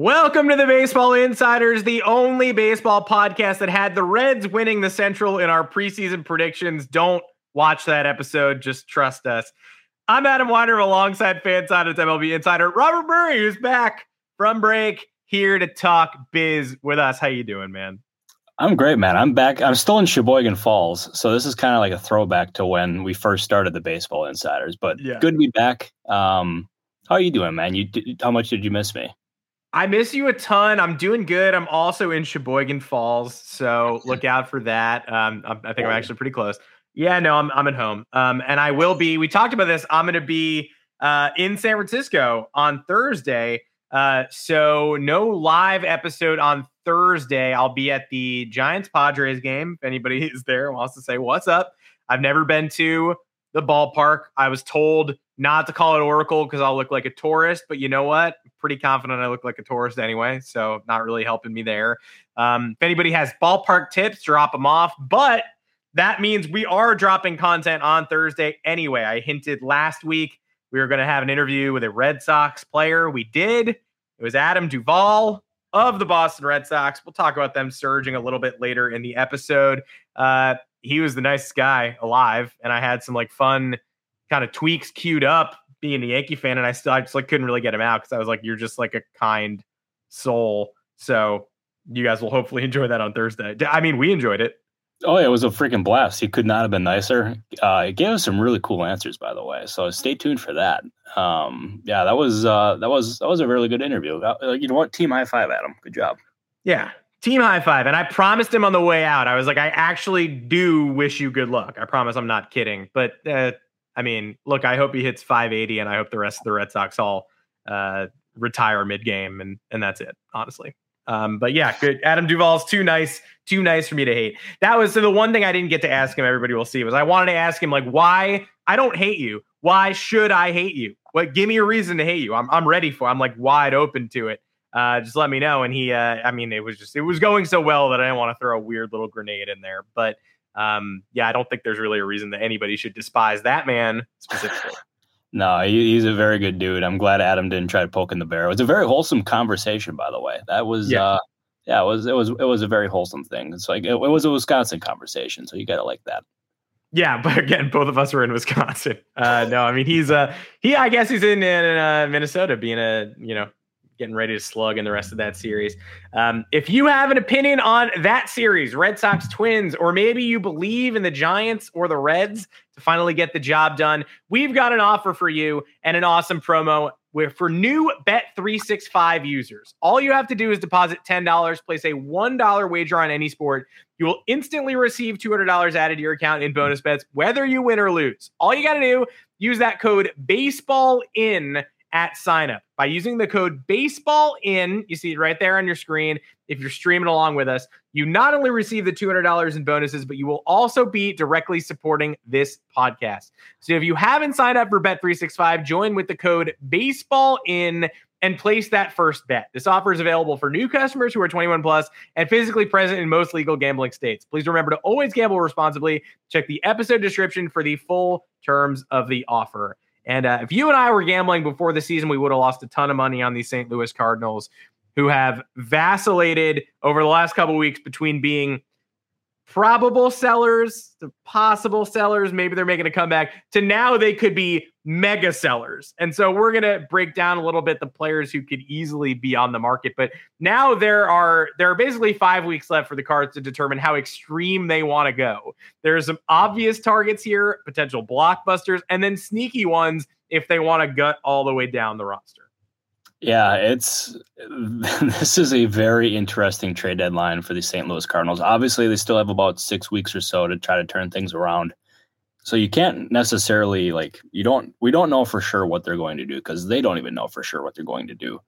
Welcome to the Baseball Insiders, the only baseball podcast that had the Reds winning the Central in our preseason predictions. Don't watch that episode, just trust us. I'm Adam Weinrib alongside FanSided's MLB Insider Robert Murray, who's back from break here to talk biz with us. How you doing, man? I'm great, man. I'm back. I'm still in Sheboygan Falls, so this is kind of like a throwback to when we first started the Baseball Insiders. But yeah. good to be back. Um, how are you doing, man? You how much did you miss me? I miss you a ton. I'm doing good. I'm also in Sheboygan Falls, so look out for that. Um, I think I'm actually pretty close. Yeah, no, I'm I'm at home. Um, and I will be. We talked about this. I'm going to be uh, in San Francisco on Thursday. Uh, so no live episode on Thursday. I'll be at the Giants Padres game. If anybody is there wants to say what's up, I've never been to the ballpark. I was told not to call it Oracle because I'll look like a tourist, but you know what? I'm pretty confident I look like a tourist anyway, so not really helping me there. Um, if anybody has ballpark tips, drop them off. But that means we are dropping content on Thursday anyway. I hinted last week we were going to have an interview with a Red Sox player. We did. It was Adam Duvall of the Boston Red Sox. We'll talk about them surging a little bit later in the episode. Uh, he was the nicest guy alive, and I had some like fun kind of tweaks queued up being a Yankee fan, and I still I just like couldn't really get him out because I was like, you're just like a kind soul. So you guys will hopefully enjoy that on Thursday. I mean, we enjoyed it. Oh, yeah, it was a freaking blast. He could not have been nicer. Uh, he gave us some really cool answers, by the way. So stay tuned for that. Um, yeah, that was uh, that was that was a really good interview. Uh, you know what? Team high five, Adam. Good job. Yeah, team high five. And I promised him on the way out. I was like, I actually do wish you good luck. I promise I'm not kidding. But uh, I mean, look, I hope he hits 580, and I hope the rest of the Red Sox all uh, retire mid game, and and that's it. Honestly. Um, but yeah, good. Adam Duvall's too nice, too nice for me to hate. That was so the one thing I didn't get to ask him. Everybody will see was I wanted to ask him like, why I don't hate you. Why should I hate you? What? Give me a reason to hate you. I'm I'm ready for. I'm like wide open to it. Uh, just let me know. And he, uh, I mean, it was just it was going so well that I didn't want to throw a weird little grenade in there. But um, yeah, I don't think there's really a reason that anybody should despise that man specifically. No, he, he's a very good dude. I'm glad Adam didn't try to poke in the bear. It was a very wholesome conversation, by the way. That was, yeah, uh, yeah it was, it was, it was a very wholesome thing. It's like it, it was a Wisconsin conversation, so you got to like that. Yeah, but again, both of us were in Wisconsin. Uh, no, I mean he's uh he I guess he's in, in uh, Minnesota being a you know getting ready to slug in the rest of that series. Um, if you have an opinion on that series, Red Sox Twins, or maybe you believe in the Giants or the Reds to finally get the job done, we've got an offer for you and an awesome promo where for new Bet365 users. All you have to do is deposit $10, place a $1 wager on any sport. You will instantly receive $200 added to your account in bonus bets, whether you win or lose. All you got to do, use that code BASEBALL in at signup by using the code baseball in you see it right there on your screen if you're streaming along with us you not only receive the $200 in bonuses but you will also be directly supporting this podcast so if you haven't signed up for bet365 join with the code baseball in and place that first bet. This offer is available for new customers who are 21 plus and physically present in most legal gambling states. Please remember to always gamble responsibly. Check the episode description for the full terms of the offer. And uh, if you and I were gambling before the season, we would have lost a ton of money on these St. Louis Cardinals, who have vacillated over the last couple weeks between being probable sellers to possible sellers. Maybe they're making a comeback to now they could be mega sellers. And so we're going to break down a little bit the players who could easily be on the market. But now there are there are basically five weeks left for the cards to determine how extreme they want to go. There's some obvious targets here, potential blockbusters, and then sneaky ones if they want to gut all the way down the roster. Yeah, it's this is a very interesting trade deadline for the St. Louis Cardinals. Obviously, they still have about six weeks or so to try to turn things around. So you can't necessarily like you don't we don't know for sure what they're going to do because they don't even know for sure what they're going to do.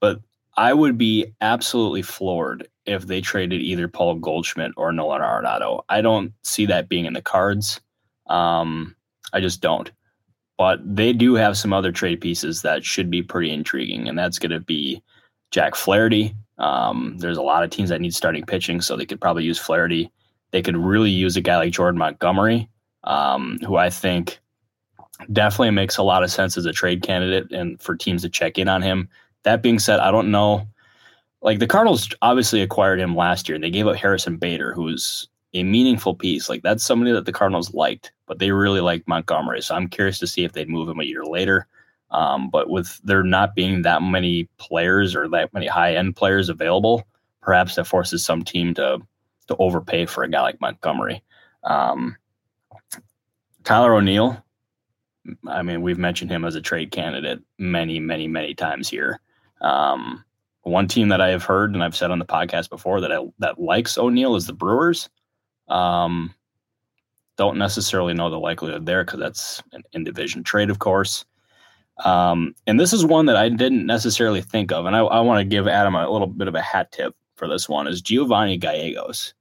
But I would be absolutely floored if they traded either Paul Goldschmidt or Nolan Arenado. I don't see that being in the cards. Um, I just don't but they do have some other trade pieces that should be pretty intriguing, and that's going to be Jack Flaherty. Um, there's a lot of teams that need starting pitching, so they could probably use Flaherty. They could really use a guy like Jordan Montgomery, um, who I think definitely makes a lot of sense as a trade candidate and for teams to check in on him. That being said, I don't know like the Cardinals obviously acquired him last year and they gave up Harrison Bader, who's a meaningful piece. Like that's somebody that the Cardinals liked, but they really liked Montgomery. So I'm curious to see if they'd move him a year later. Um, but with there not being that many players or that many high end players available, perhaps that forces some team to to overpay for a guy like Montgomery. Um, Tyler O'Neill, I mean, we've mentioned him as a trade candidate many, many, many times here. Um, one team that I have heard and I've said on the podcast before that I, that likes O'Neill is the Brewers. Um, don't necessarily know the likelihood there because that's an in division trade, of course. Um, and this is one that I didn't necessarily think of, and I, I want to give Adam a little bit of a hat tip for this one. Is Giovanni Gallegos?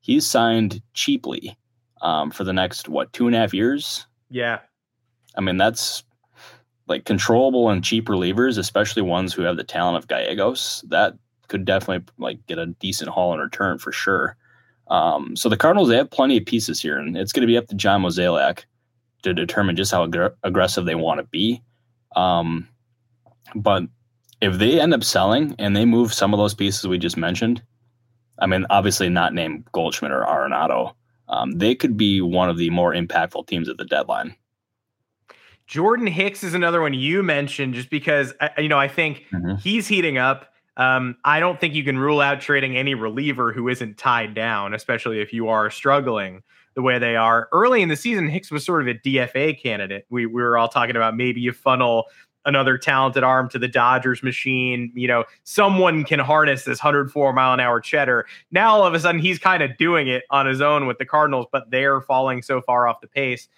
He's signed cheaply um, for the next what two and a half years. Yeah, I mean that's like controllable and cheap relievers, especially ones who have the talent of Gallegos. That could definitely like get a decent haul in return for sure. Um, so the Cardinals they have plenty of pieces here, and it's going to be up to John Mozeliak to determine just how ag- aggressive they want to be. Um, but if they end up selling and they move some of those pieces we just mentioned, I mean, obviously not name Goldschmidt or Arenado, um, they could be one of the more impactful teams at the deadline. Jordan Hicks is another one you mentioned, just because you know I think mm-hmm. he's heating up. Um, I don't think you can rule out trading any reliever who isn't tied down, especially if you are struggling the way they are. Early in the season, Hicks was sort of a DFA candidate. We, we were all talking about maybe you funnel another talented arm to the Dodgers machine. You know, someone can harness this 104 mile an hour cheddar. Now all of a sudden he's kind of doing it on his own with the Cardinals, but they're falling so far off the pace.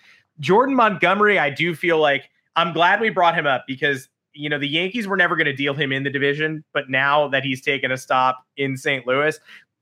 Jordan Montgomery, I do feel like I'm glad we brought him up because you know the Yankees were never going to deal him in the division, but now that he's taken a stop in St. Louis,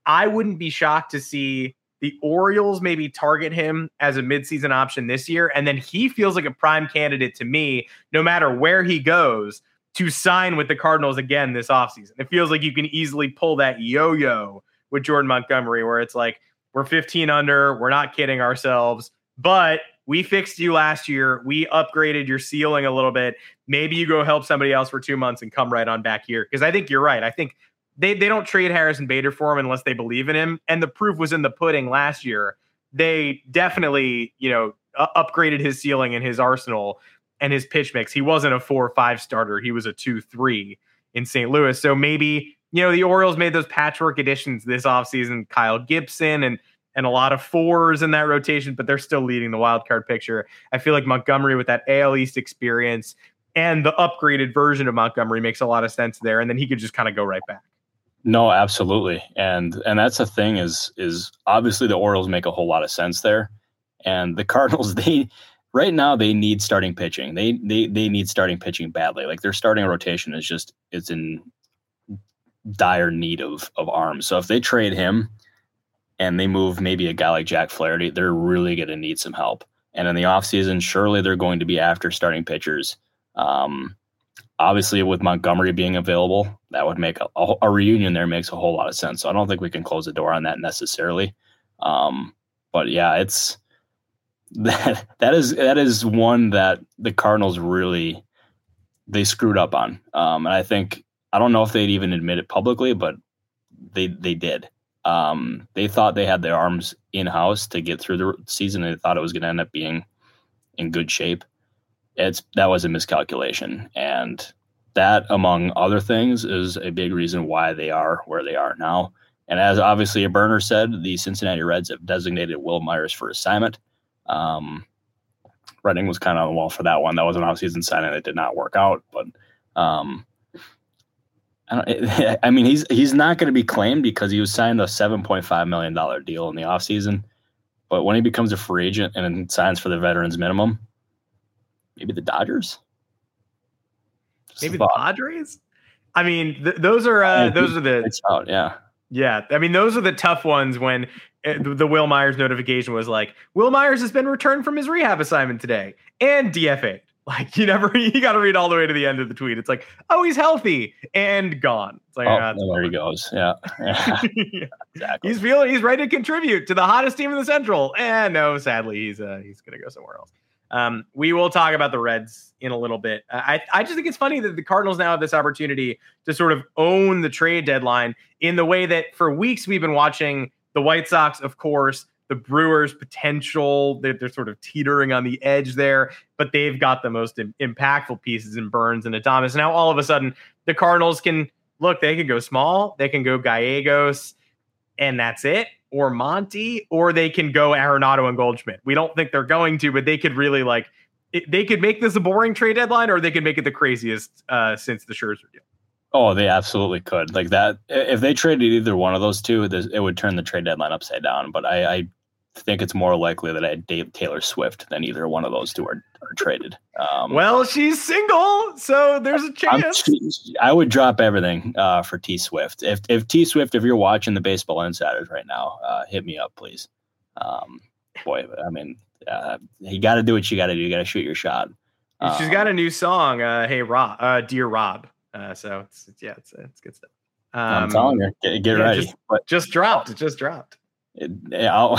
I wouldn't be shocked to see the Orioles maybe target him as a midseason option this year. And then he feels like a prime candidate to me, no matter where he goes, to sign with the Cardinals again this offseason. It feels like you can easily pull that yo yo with Jordan Montgomery, where it's like, we're 15 under, we're not kidding ourselves, but we fixed you last year. We upgraded your ceiling a little bit. Maybe you go help somebody else for two months and come right on back here. Because I think you're right. I think they they don't trade Harrison Bader for him unless they believe in him. And the proof was in the pudding last year. They definitely, you know, upgraded his ceiling and his arsenal and his pitch mix. He wasn't a four or five starter. He was a two three in St. Louis. So maybe you know the Orioles made those patchwork additions this offseason. Kyle Gibson and and a lot of fours in that rotation, but they're still leading the wild card picture. I feel like Montgomery with that AL East experience and the upgraded version of Montgomery makes a lot of sense there, and then he could just kind of go right back. No, absolutely. And and that's the thing is is obviously the Orioles make a whole lot of sense there. And the Cardinals, they right now they need starting pitching. They they they need starting pitching badly. Like their starting rotation is just it's in dire need of of arms. So if they trade him and they move maybe a guy like Jack Flaherty, they're really going to need some help. And in the offseason, surely they're going to be after starting pitchers. Um, obviously with Montgomery being available, that would make a, a, reunion there makes a whole lot of sense. So I don't think we can close the door on that necessarily. Um, but yeah, it's that that is that is one that the Cardinals really they screwed up on. Um, and I think I don't know if they'd even admit it publicly, but they they did. Um, they thought they had their arms in house to get through the season, they thought it was going to end up being in good shape it's that was a miscalculation. And that among other things is a big reason why they are where they are now. And as obviously a burner said the cincinnati reds have designated Wil Myers for assignment. Um, was kind of on the wall for that one. That was an offseason signing that did not work out but um, I, I, mean he's he's not going to be claimed because he was signed a 7.5 million dollar deal in the offseason. But when he becomes a free agent and signs for the veterans minimum maybe the Dodgers. Just maybe the Padres. I mean, th- those are uh, those are the out, yeah. Yeah, I mean, those are the tough ones when uh, the Wil Myers notification was like, Wil Myers has been returned from his rehab assignment today and DFA. Like you never, you got to read all the way to the end of the tweet. It's like, oh, he's healthy and gone. It's like, oh, ah, there he goes. Yeah, yeah. exactly. He's feeling, he's ready to contribute to the hottest team in the Central. And no, sadly, he's uh, he's gonna go somewhere else. Um, we will talk about the Reds in a little bit. I, I just think it's funny that the Cardinals now have this opportunity to sort of own the trade deadline in the way that for weeks we've been watching the White Sox, of course, the Brewers potential. They're, they're sort of teetering on the edge there, but they've got the most Im- impactful pieces in Burnes and Adames. Now all of a sudden the Cardinals can look. They can go small. They can go Gallegos, and that's it. Or Monty, or they can go Arenado and Goldschmidt. We don't think they're going to, but they could really like. It, they could make this a boring trade deadline, or they could make it the craziest uh, since the Scherzer deal. Oh, they absolutely could. Like that, if they traded either one of those two, it would turn the trade deadline upside down. But I, I think it's more likely that I date Taylor Swift than either one of those two are, are traded. Um, well, she's single, so there's a chance. I'm, I would drop everything uh, for T Swift. If if T Swift, if you're watching the Baseball Insiders right now, uh, hit me up, please. Um, boy, I mean, uh, you got to do what you got to do. You got to shoot your shot. She's got a new song, uh, "Hey Rob," uh, "Dear Rob." Uh, so it's, it's yeah, it's it's good stuff. Um, I'm telling you, get, get yeah, ready. Just, but, just dropped. It just dropped. I'll,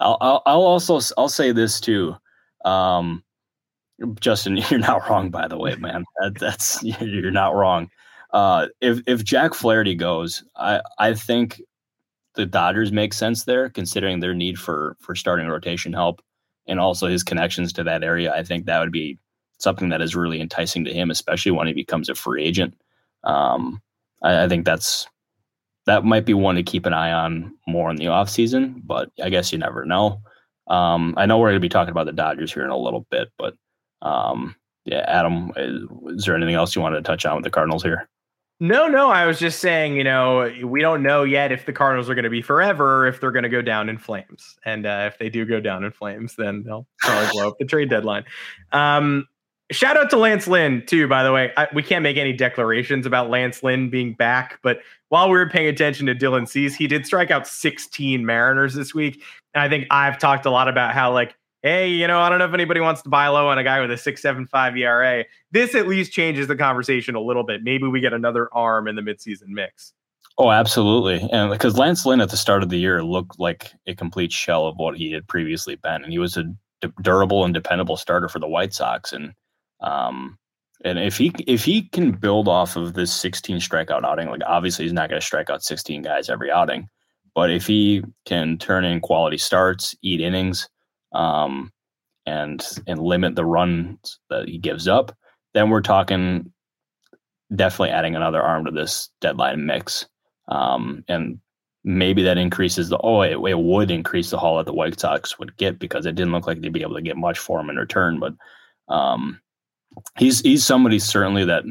I'll, I'll also I'll say this too, um, Justin. You're not wrong, by the way, man. That, that's you're not wrong. Uh, if if Jack Flaherty goes, I I think the Dodgers make sense there, considering their need for for starting rotation help and also his connections to that area. I think that would be something that is really enticing to him, especially when he becomes a free agent. Um, I, I think that's that might be one to keep an eye on more in the offseason, but I guess you never know. Um, I know we're going to be talking about the Dodgers here in a little bit, but um, yeah, Adam, is, is, there anything else you wanted to touch on with the Cardinals here? No, no. I was just saying, you know, we don't know yet if the Cardinals are going to be forever, if they're going to go down in flames, and uh, if they do go down in flames, then they'll probably blow up the trade deadline. Um, Shout out to Lance Lynn too, by the way. I, we can't make any declarations about Lance Lynn being back, but while we were paying attention to Dylan Cease, he did strike out 16 Mariners this week. And I think I've talked a lot about how like, hey, you know, I don't know if anybody wants to buy low on a guy with a 6.75 ERA. This at least changes the conversation a little bit. Maybe we get another arm in the midseason mix. Oh, absolutely. And because Lance Lynn at the start of the year looked like a complete shell of what he had previously been, and he was a d- durable and dependable starter for the White Sox. And um, and if he if he can build off of this 16 strikeout outing, like obviously he's not going to strike out 16 guys every outing, but if he can turn in quality starts, eat innings, um, and and limit the runs that he gives up, then we're talking definitely adding another arm to this deadline mix. Um, and maybe that increases the oh it, it would increase the haul that the White Sox would get because it didn't look like they'd be able to get much for him in return, but um, he's he's somebody certainly that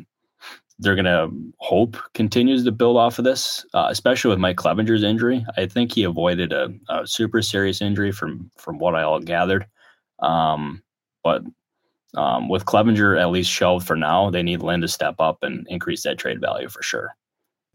they're going to hope continues to build off of this, uh, especially with Mike Clevinger's injury. I think he avoided a, a super serious injury from from what I all gathered. Um, but um, with Clevinger at least shelved for now, they need Lynn to step up and increase that trade value for sure.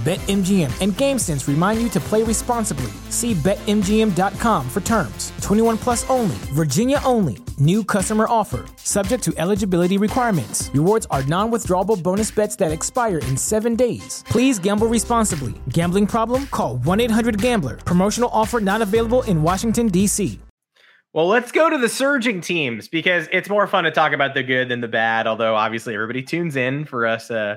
BetMGM and GameSense remind you to play responsibly. See BetMGM.com for terms. 21 plus only, Virginia only. New customer offer. Subject to eligibility requirements. Rewards are non withdrawable bonus bets that expire in seven days. Please gamble responsibly. Gambling problem? Call 1 800 Gambler. Promotional offer not available in Washington, D.C. Well, let's go to the surging teams because it's more fun to talk about the good than the bad. Although obviously everybody tunes in for us uh,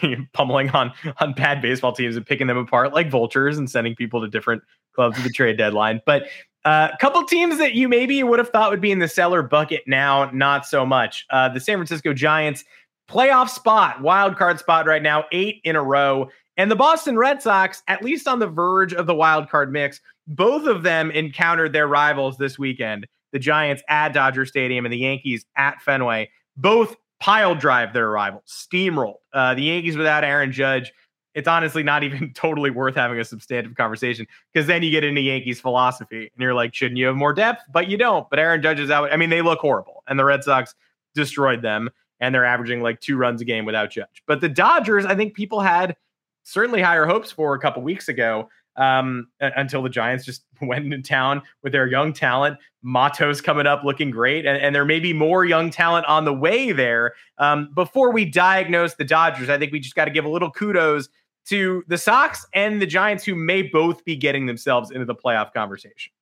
pummeling on on bad baseball teams and picking them apart like vultures and sending people to different clubs at the trade deadline. But a uh, couple teams that you maybe would have thought would be in the cellar bucket now, not so much. Uh, the San Francisco Giants playoff spot, wild card spot right now, eight in a row. And the Boston Red Sox, at least on the verge of the wild card mix, both of them encountered their rivals this weekend. The Giants at Dodger Stadium and the Yankees at Fenway. Both pile drive their rival, steamrolled. Uh, the Yankees without Aaron Judge, it's honestly not even totally worth having a substantive conversation because then you get into Yankees philosophy and you're like, shouldn't you have more depth? But you don't. But Aaron Judge is out. I mean, they look horrible, and the Red Sox destroyed them, and they're averaging like two runs a game without Judge. But the Dodgers, I think people had certainly higher hopes for a couple weeks ago um, until the Giants just went into town with their young talent. Matos coming up looking great, and, and there may be more young talent on the way there. Um, before we diagnose the Dodgers, I think we just got to give a little kudos to the Sox and the Giants, who may both be getting themselves into the playoff conversation.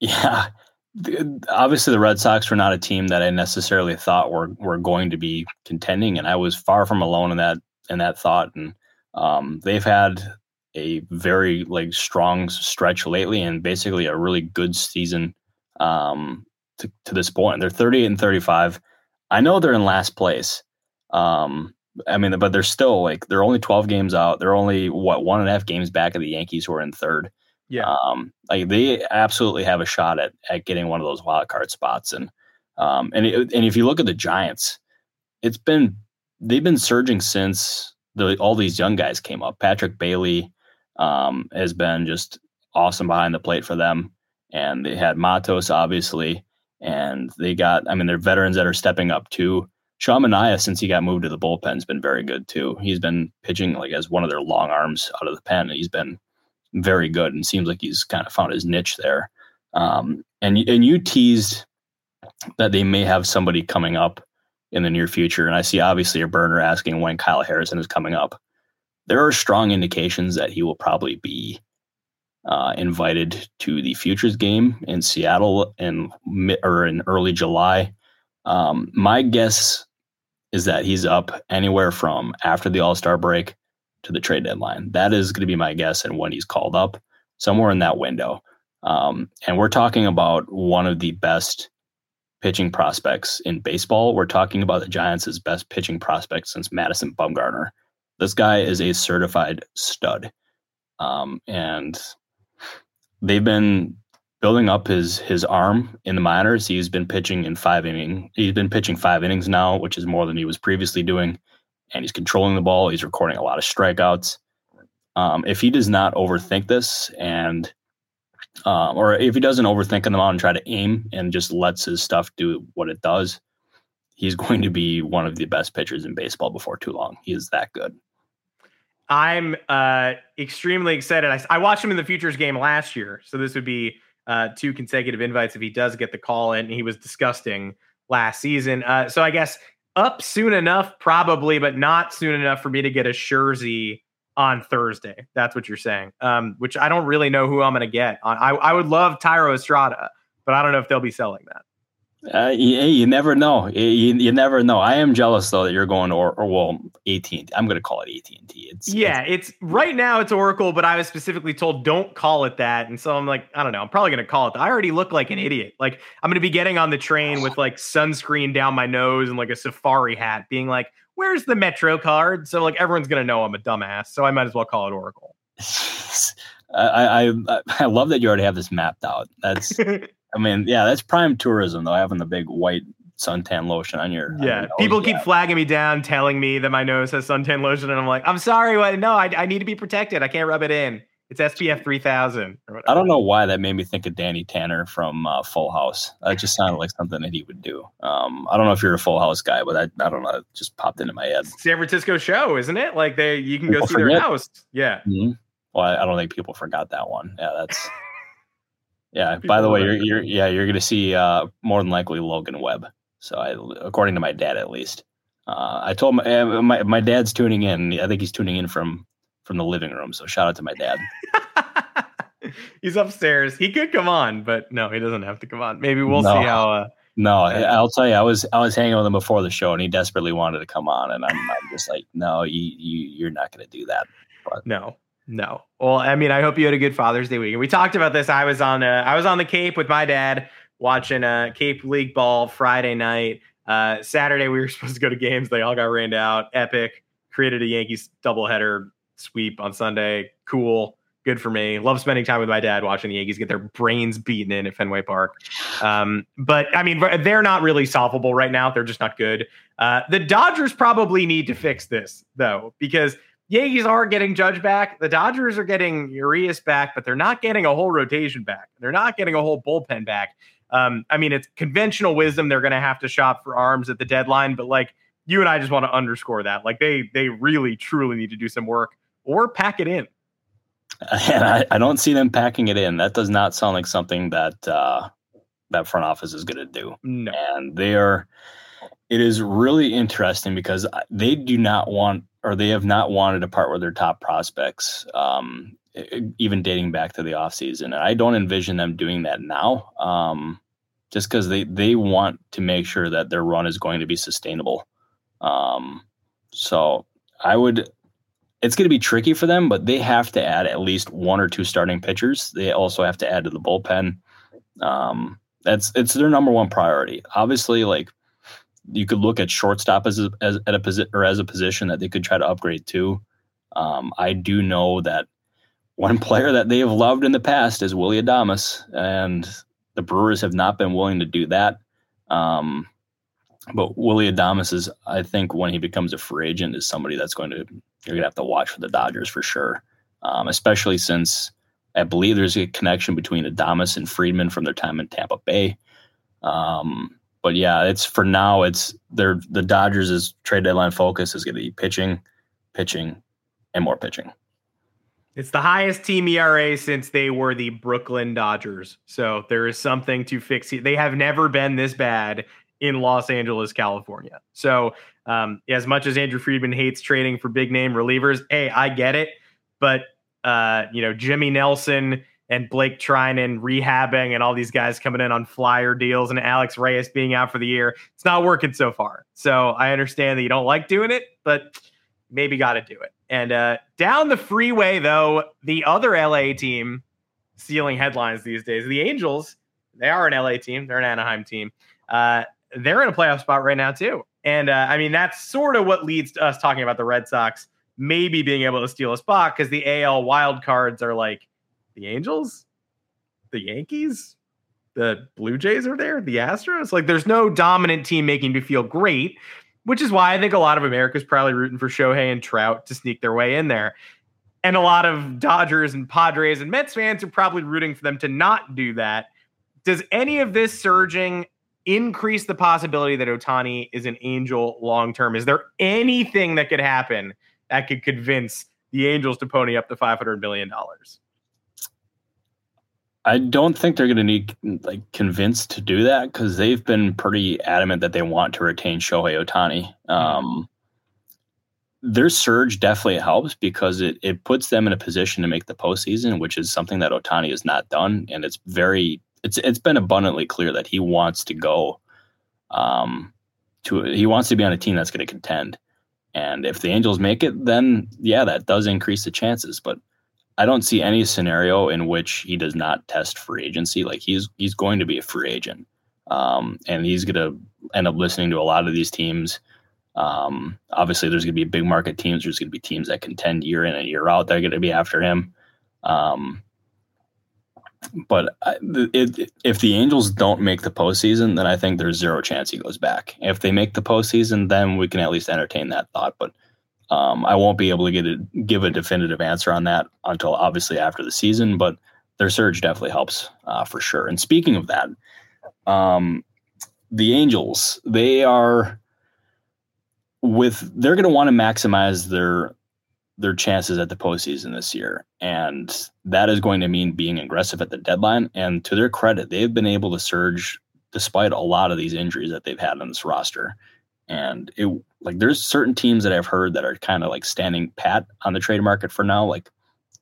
Yeah. Obviously, the Red Sox were not a team that I necessarily thought were were going to be contending, and I was far from alone in that in that thought. And um, they've had a very like strong stretch lately and basically a really good season um, to, to this point. They're 38 and 35. I know they're in last place. Um, I mean, but they're still like they're only 12 games out. They're only what one and a half games back of the Yankees who are in third. Yeah. Um, like they absolutely have a shot at at getting one of those wild card spots. And um, and it, and if you look at the Giants, it's been they've been surging since the all these young guys came up. Patrick Bailey, um, has been just awesome behind the plate for them. And they had Matos, obviously, and they got, I mean, they're veterans that are stepping up too. Sean Manaea, since he got moved to the bullpen, has been very good too. He's been pitching like as one of their long arms out of the pen. He's been very good and seems like he's kind of found his niche there. Um, and and you teased that they may have somebody coming up in the near future, and I see obviously a burner asking when Kyle Harrison is coming up there are strong indications that he will probably be uh, invited to the futures game in Seattle in or in early July. Um, my guess is that he's up anywhere from after the All Star break to the trade deadline. That is going to be my guess, and when he's called up, somewhere in that window. Um, and we're talking about one of the best pitching prospects in baseball. We're talking about the Giants' best pitching prospect since Madison Bumgarner. This guy is a certified stud. Um, and they've been building up his his arm in the minors. He's been pitching in five inning. He's been pitching five innings now, which is more than he was previously doing. And he's controlling the ball. He's recording a lot of strikeouts. Um, if he does not overthink this and um, or if he doesn't overthink on the mound and try to aim and just lets his stuff do what it does, he's going to be one of the best pitchers in baseball before too long. He is that good. I'm uh, extremely excited. I, I, watched him in the futures game last year, so this would be uh, two consecutive invites if he does get the call in. He was disgusting last season, uh, so I guess up soon enough, probably, but not soon enough for me to get a Scherzi on Thursday. That's what you're saying. Um, which I don't really know who I'm going to get. On I, I would love Thairo Estrada, but I don't know if they'll be selling that. Uh, you, you, never know. You, you, never know. I am jealous though that you're going or, or well, AT. I'm going to call it AT and T. It's yeah. It's, it's, right now it's Oracle, but I was specifically told don't call it that, and so I'm like, I don't know. I'm probably going to call it. That. I already look like an idiot. Like I'm going to be getting on the train with like sunscreen down my nose and like a safari hat, being like, "Where's the Metro card?" So like everyone's going to know I'm a dumbass. So I might as well call it Oracle. I, I I love that you already have this mapped out. That's I mean, yeah, that's prime tourism though, having the big white suntan lotion on your. Yeah, people keep flagging me down, telling me that my nose has suntan lotion, and I'm like, I'm sorry, what? No, I, I need to be protected. I can't rub it in. It's SPF 3000. I don't know why that made me think of Danny Tanner from uh, Full House. That just sounded like something that he would do. Um, I don't know if you're a Full House guy, but I, I don't know. It just popped into my head. San Francisco show, isn't it? Like they, you can go see forget. their house. Yeah. Mm-hmm. Well, I, I, don't think people forgot that one. Yeah, that's. Yeah. By the way, you're, you're yeah you're going to see uh, more than likely Logan Webb. So I, according to my dad, at least, uh, I told my, uh, my my dad's tuning in. I think he's tuning in from from the living room. So shout out to my dad. he's upstairs. He could come on, but no, he doesn't have to come on. Maybe we'll no. see how. Uh, no, I'll tell you, I was I was hanging with him before the show, and he desperately wanted to come on, and I'm, I'm just like, no, you, you you're not going to do that. But. No, no. Well, I mean, I hope you had a good Father's Day weekend. We talked about this. I was on uh, I was on the Cape with my dad watching uh, Cape League ball Friday night. Uh, Saturday we were supposed to go to games. They all got rained out. Epic. Created a Yankees doubleheader sweep on Sunday. Cool. Good for me. Love spending time with my dad watching the Yankees get their brains beaten in at Fenway Park. Um, but I mean, they're not really solvable right now. They're just not good. Uh, the Dodgers probably need to fix this though, because Yankees are getting Judge back. The Dodgers are getting Urias back, but they're not getting a whole rotation back. They're not getting a whole bullpen back. Um, I mean, it's conventional wisdom. They're going to have to shop for arms at the deadline, but like you and I just want to underscore that. Like they they really truly need to do some work or pack it in. And I, I don't see them packing it in. That does not sound like something that uh, that front office is going to do. No. And they are. It is really interesting because they do not want, or they have not wanted to part with their top prospects, um, even dating back to the offseason. And I don't envision them doing that now, um, just because they they want to make sure that their run is going to be sustainable. Um, so I would it's going to be tricky for them, but they have to add at least one or two starting pitchers. They also have to add to the bullpen. Um, that's it's their number one priority. Obviously, like you could look at shortstop as a, as at a position or as a position that they could try to upgrade to. Um, I do know that one player that they have loved in the past is Willy Adames, and the Brewers have not been willing to do that. Um, but Willy Adames is, I think, when he becomes a free agent, is somebody that's going to you're gonna have to watch for the Dodgers for sure. Um, especially since I believe there's a connection between Adames and Friedman from their time in Tampa Bay. Um, but yeah, it's for now. It's they're the Dodgers' trade deadline focus is going to be pitching, pitching, and more pitching. It's the highest team ERA since they were the Brooklyn Dodgers. So there is something to fix. They have never been this bad in Los Angeles, California. So, um, as much as Andrew Friedman hates trading for big name relievers, hey, I get it. But, uh, you know, Jimmy Nelson and Blake Treinen rehabbing and all these guys coming in on flyer deals and Alex Reyes being out for the year, it's not working so far. So, I understand that you don't like doing it, but maybe got to do it. And uh, down the freeway, though, the other LA team stealing headlines these days, the Angels, they are an LA team, they're an Anaheim team. Uh, they're in a playoff spot right now too. And uh, I mean, that's sort of what leads to us talking about the Red Sox maybe being able to steal a spot because the AL wild cards are like the Angels, the Yankees, the Blue Jays are there, the Astros. Like, there's no dominant team making me feel great, which is why I think a lot of America's probably rooting for Shohei and Trout to sneak their way in there. And a lot of Dodgers and Padres and Mets fans are probably rooting for them to not do that. Does any of this surging increase the possibility that Ohtani is an angel long term? Is there anything that could happen that could convince the Angels to pony up the $500 million? I don't think they're going to need like convinced to do that because they've been pretty adamant that they want to retain Shohei Ohtani. Um, their surge definitely helps because it it puts them in a position to make the postseason, which is something that Ohtani has not done, and it's very it's it's been abundantly clear that he wants to go um to he wants to be on a team that's going to contend. And if the Angels make it, then yeah, that does increase the chances. But I don't see any scenario in which he does not test free agency. Like he's he's going to be a free agent, um, and he's going to end up listening to a lot of these teams. Um, obviously, there's going to be big market teams. There's going to be teams that contend year in and year out. They're going to be after him. Um, but it, if the Angels don't make the postseason, then I think there's zero chance he goes back. If they make the postseason, then we can at least entertain that thought. But um, I won't be able to get a, give a definitive answer on that until obviously after the season. But their surge definitely helps uh, for sure. And speaking of that, um, the Angels they are with they're going to want to maximize their their chances at the postseason this year. And that is going to mean being aggressive at the deadline. And to their credit, they've been able to surge despite a lot of these injuries that they've had on this roster. And it like there's certain teams that I've heard that are kind of like standing pat on the trade market for now, like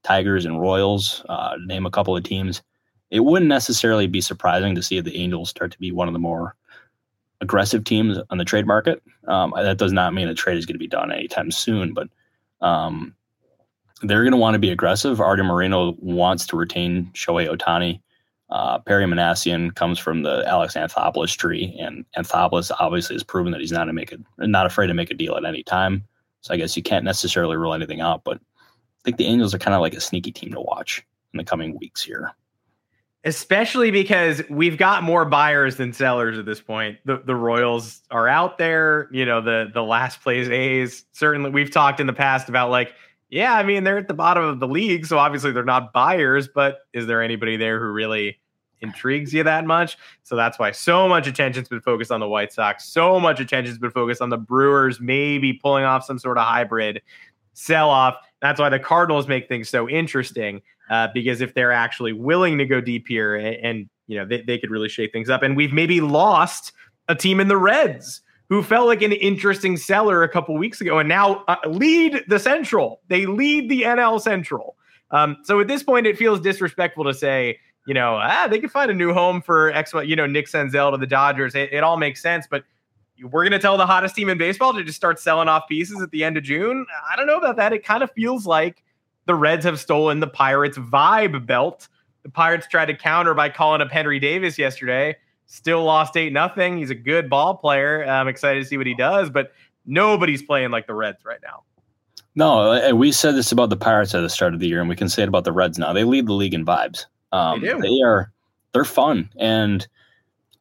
Tigers and Royals, uh, name a couple of teams. It wouldn't necessarily be surprising to see the Angels start to be one of the more aggressive teams on the trade market. Um, that does not mean a trade is going to be done anytime soon, but um, they're going to want to be aggressive. Arte Moreno wants to retain Shohei Ohtani. Uh, Perry Minasian comes from the Alex Anthopoulos tree, and Anthopoulos obviously has proven that he's not to make it, not afraid to make a deal at any time. So I guess you can't necessarily rule anything out, but I think the Angels are kind of like a sneaky team to watch in the coming weeks here. especially because we've got more buyers than sellers at this point. The the Royals are out there, you know, the the last place A's. Certainly we've talked in the past about like, yeah, I mean, they're at the bottom of the league, so obviously they're not buyers, but is there anybody there who really intrigues you that much? So that's why so much attention's been focused on the White Sox. So much attention's been focused on the Brewers maybe pulling off some sort of hybrid sell off. That's why the Cardinals make things so interesting uh, because if they're actually willing to go deep here and, and you know they, they could really shake things up and we've maybe lost a team in the reds who felt like an interesting seller a couple weeks ago and now uh, lead the central. They lead the nl central. Um, so at this point it feels disrespectful to say you know ah they can find a new home for x you know nick senzel to the dodgers. It, it all makes sense but we're going to tell the hottest team in baseball to just start selling off pieces at the end of june. I don't know about that. It kind of feels like the Reds have stolen the Pirates vibe belt. The Pirates tried to counter by calling up Henry Davis yesterday. Still lost eight nothing. He's a good ball player. I'm excited to see what he does, but nobody's playing like the Reds right now. No, we said this about the Pirates at the start of the year, and we can say it about the Reds now. They lead the league in vibes. Um, they do. They are. They're fun, and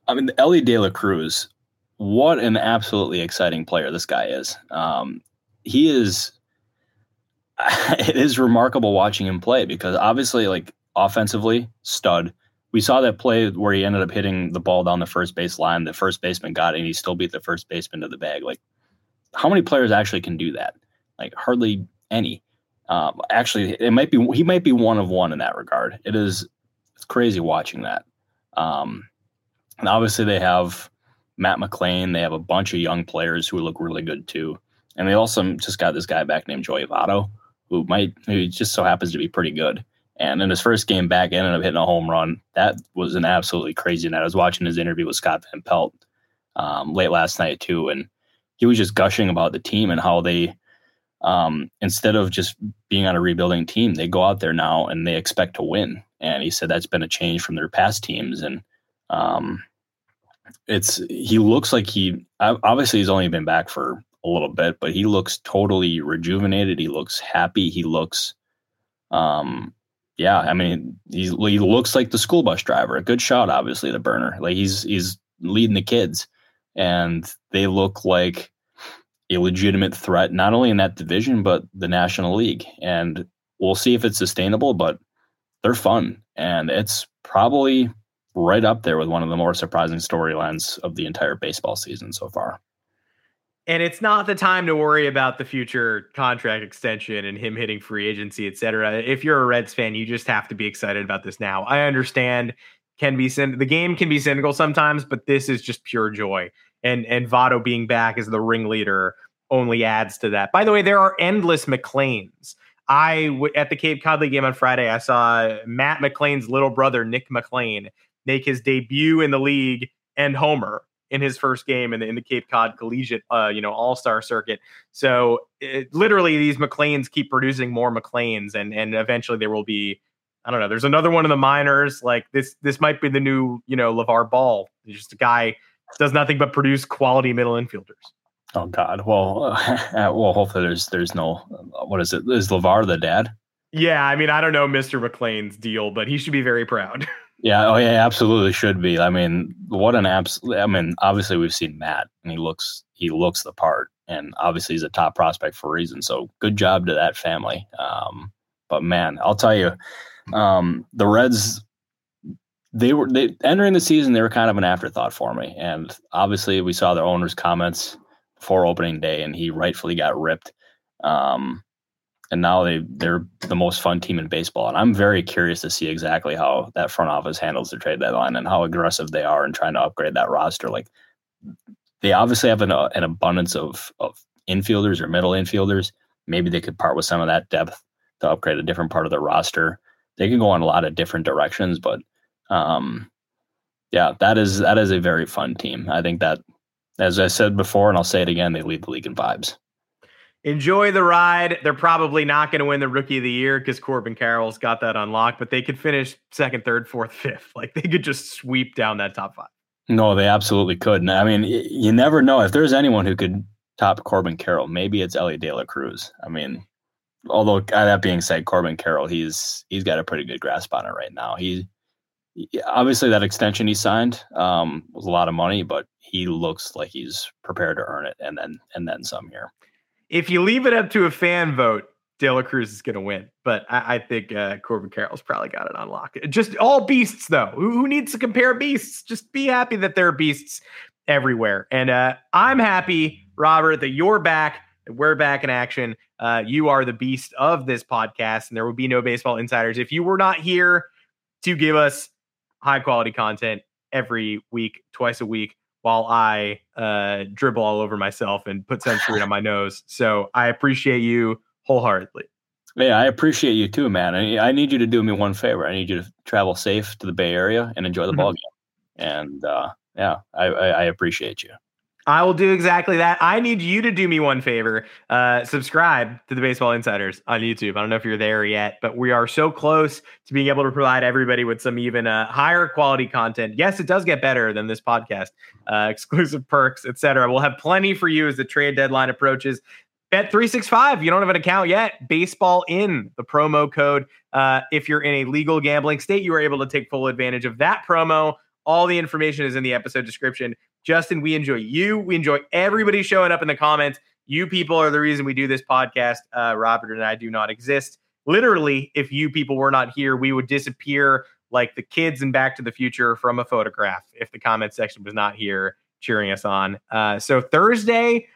I mean, Elly De La Cruz. What an absolutely exciting player this guy is. Um, he is it is remarkable watching him play because obviously, like offensively, stud. We saw that play where he ended up hitting the ball down the first base line. The first baseman got it, and he still beat the first baseman to the bag. Like, how many players actually can do that? Like, hardly any. Um, actually, it might be he might be one of one in that regard. It is it's crazy watching that. Um, and obviously, they have Matt McLain. They have a bunch of young players who look really good too. And they also just got this guy back named Joey Votto, who might who just so happens to be pretty good. And in his first game back, ended up hitting a home run. That was an absolutely crazy night. I was watching his interview with Scott Van Pelt um, late last night too, and he was just gushing about the team and how they, um, instead of just being on a rebuilding team, they go out there now and they expect to win. And he said that's been a change from their past teams. And um, it's he looks like he obviously he's only been back for a little bit, but he looks totally rejuvenated. He looks happy. He looks, um, yeah. I mean, he looks like the school bus driver. A good shot, obviously, the burner. Like he's he's leading the kids, and they look like a legitimate threat, not only in that division but the National League. And we'll see if it's sustainable. But they're fun, and it's probably right up there with one of the more surprising storylines of the entire baseball season so far. And it's not the time to worry about the future contract extension and him hitting free agency, et cetera. If you're a Reds fan, you just have to be excited about this now. I understand can be the game can be cynical sometimes, but this is just pure joy. And and Votto being back as the ringleader only adds to that. By the way, there are endless McLains. I w- at the Cape Cod League game on Friday, I saw Matt McLain's little brother Nick McLain make his debut in the league and homer in his first game in the, in the Cape Cod Collegiate, uh, you know, All Star circuit. So it, literally, these McLains keep producing more McLains, and and eventually there will be, I don't know. There's another one in the minors. Like this, this might be the new, you know, LeVar Ball. He's just a guy does nothing but produce quality middle infielders. Oh God. Well, uh, well, hopefully there's there's no what is it? Is LeVar the dad? Yeah, I mean, I don't know Mr. McLain's deal, but he should be very proud. Yeah, oh yeah, absolutely should be. I mean, what an absolute. I mean, obviously we've seen Matt, and he looks he looks the part, and obviously he's a top prospect for a reason. So good job to that family. Um, but man, I'll tell you, um, the Reds. They were they entering the season. They were kind of an afterthought for me, and obviously we saw their owner's comments before opening day, and he rightfully got ripped. Um, and now they they're the most fun team in baseball. And I'm very curious to see exactly how that front office handles the trade deadline and how aggressive they are in trying to upgrade that roster. Like they obviously have an, uh, an abundance of of infielders or middle infielders. Maybe they could part with some of that depth to upgrade a different part of the roster. They can go in a lot of different directions, but um, yeah, that is that is a very fun team. I think that, as I said before, and I'll say it again, they lead the league in vibes enjoy the ride. They're probably not going to win the rookie of the year because Corbin Carroll's got that unlocked, but they could finish second, third, fourth, fifth. Like they could just sweep down that top five. No, they absolutely could. And I mean, you never know if there's anyone who could top Corbin Carroll. Maybe it's Elly De La Cruz. I mean, although uh, that being said, Corbin Carroll, he's he's got a pretty good grasp on it right now. He obviously that extension he signed um, was a lot of money, but he looks like he's prepared to earn it and then and then some here. If you leave it up to a fan vote, De La Cruz is going to win, but I, I think uh, Corbin Carroll's probably got it on lock. Just all beasts, though. Who, who, needs to compare beasts? Just be happy that there are beasts everywhere. And uh, I'm happy, Robert, that you're back. That we're back in action. Uh, you are the beast of this podcast, and there will be no baseball insiders if you were not here to give us high quality content every week, twice a week, while I uh, dribble all over myself and put sunscreen on my nose. So I appreciate you wholeheartedly. Yeah, I appreciate you too, man. I, I need you to do me one favor. I need you to travel safe to the Bay Area and enjoy the mm-hmm. ball game. And uh, yeah, I, I, I appreciate you. I will do exactly that. I need you to do me one favor. Uh, subscribe to the Baseball Insiders on YouTube. I don't know if you're there yet, but we are so close to being able to provide everybody with some even uh, higher quality content. Yes, it does get better than this podcast, uh, exclusive perks, etc. We'll have plenty for you as the trade deadline approaches. Bet 365, you don't have an account yet. Baseball in the promo code. Uh, if you're in a legal gambling state, you are able to take full advantage of that promo. All the information is in the episode description. Justin, we enjoy you. We enjoy everybody showing up in the comments. You people are the reason we do this podcast. Uh, Robert and I do not exist. Literally, if you people were not here, we would disappear like the kids in Back to the Future from a photograph if the comment section was not here cheering us on. Uh, so Thursday,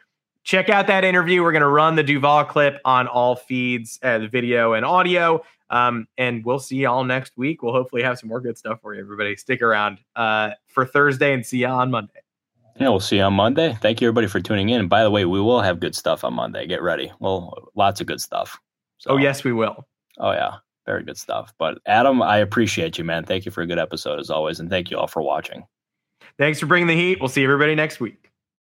check out that interview. We're going to run the Duvall clip on all feeds, uh, the video and audio. Um, and we'll see y'all next week. We'll hopefully have some more good stuff for you, everybody. Stick around uh, for Thursday and see you on Monday. Yeah, we'll see you on Monday. Thank you, everybody, for tuning in. And by the way, we will have good stuff on Monday. Get ready. Well, lots of good stuff. So, oh, yes, we will. Oh, yeah. Very good stuff. But Adam, I appreciate you, man. Thank you for a good episode as always. And thank you all for watching. Thanks for bringing the heat. We'll see everybody next week.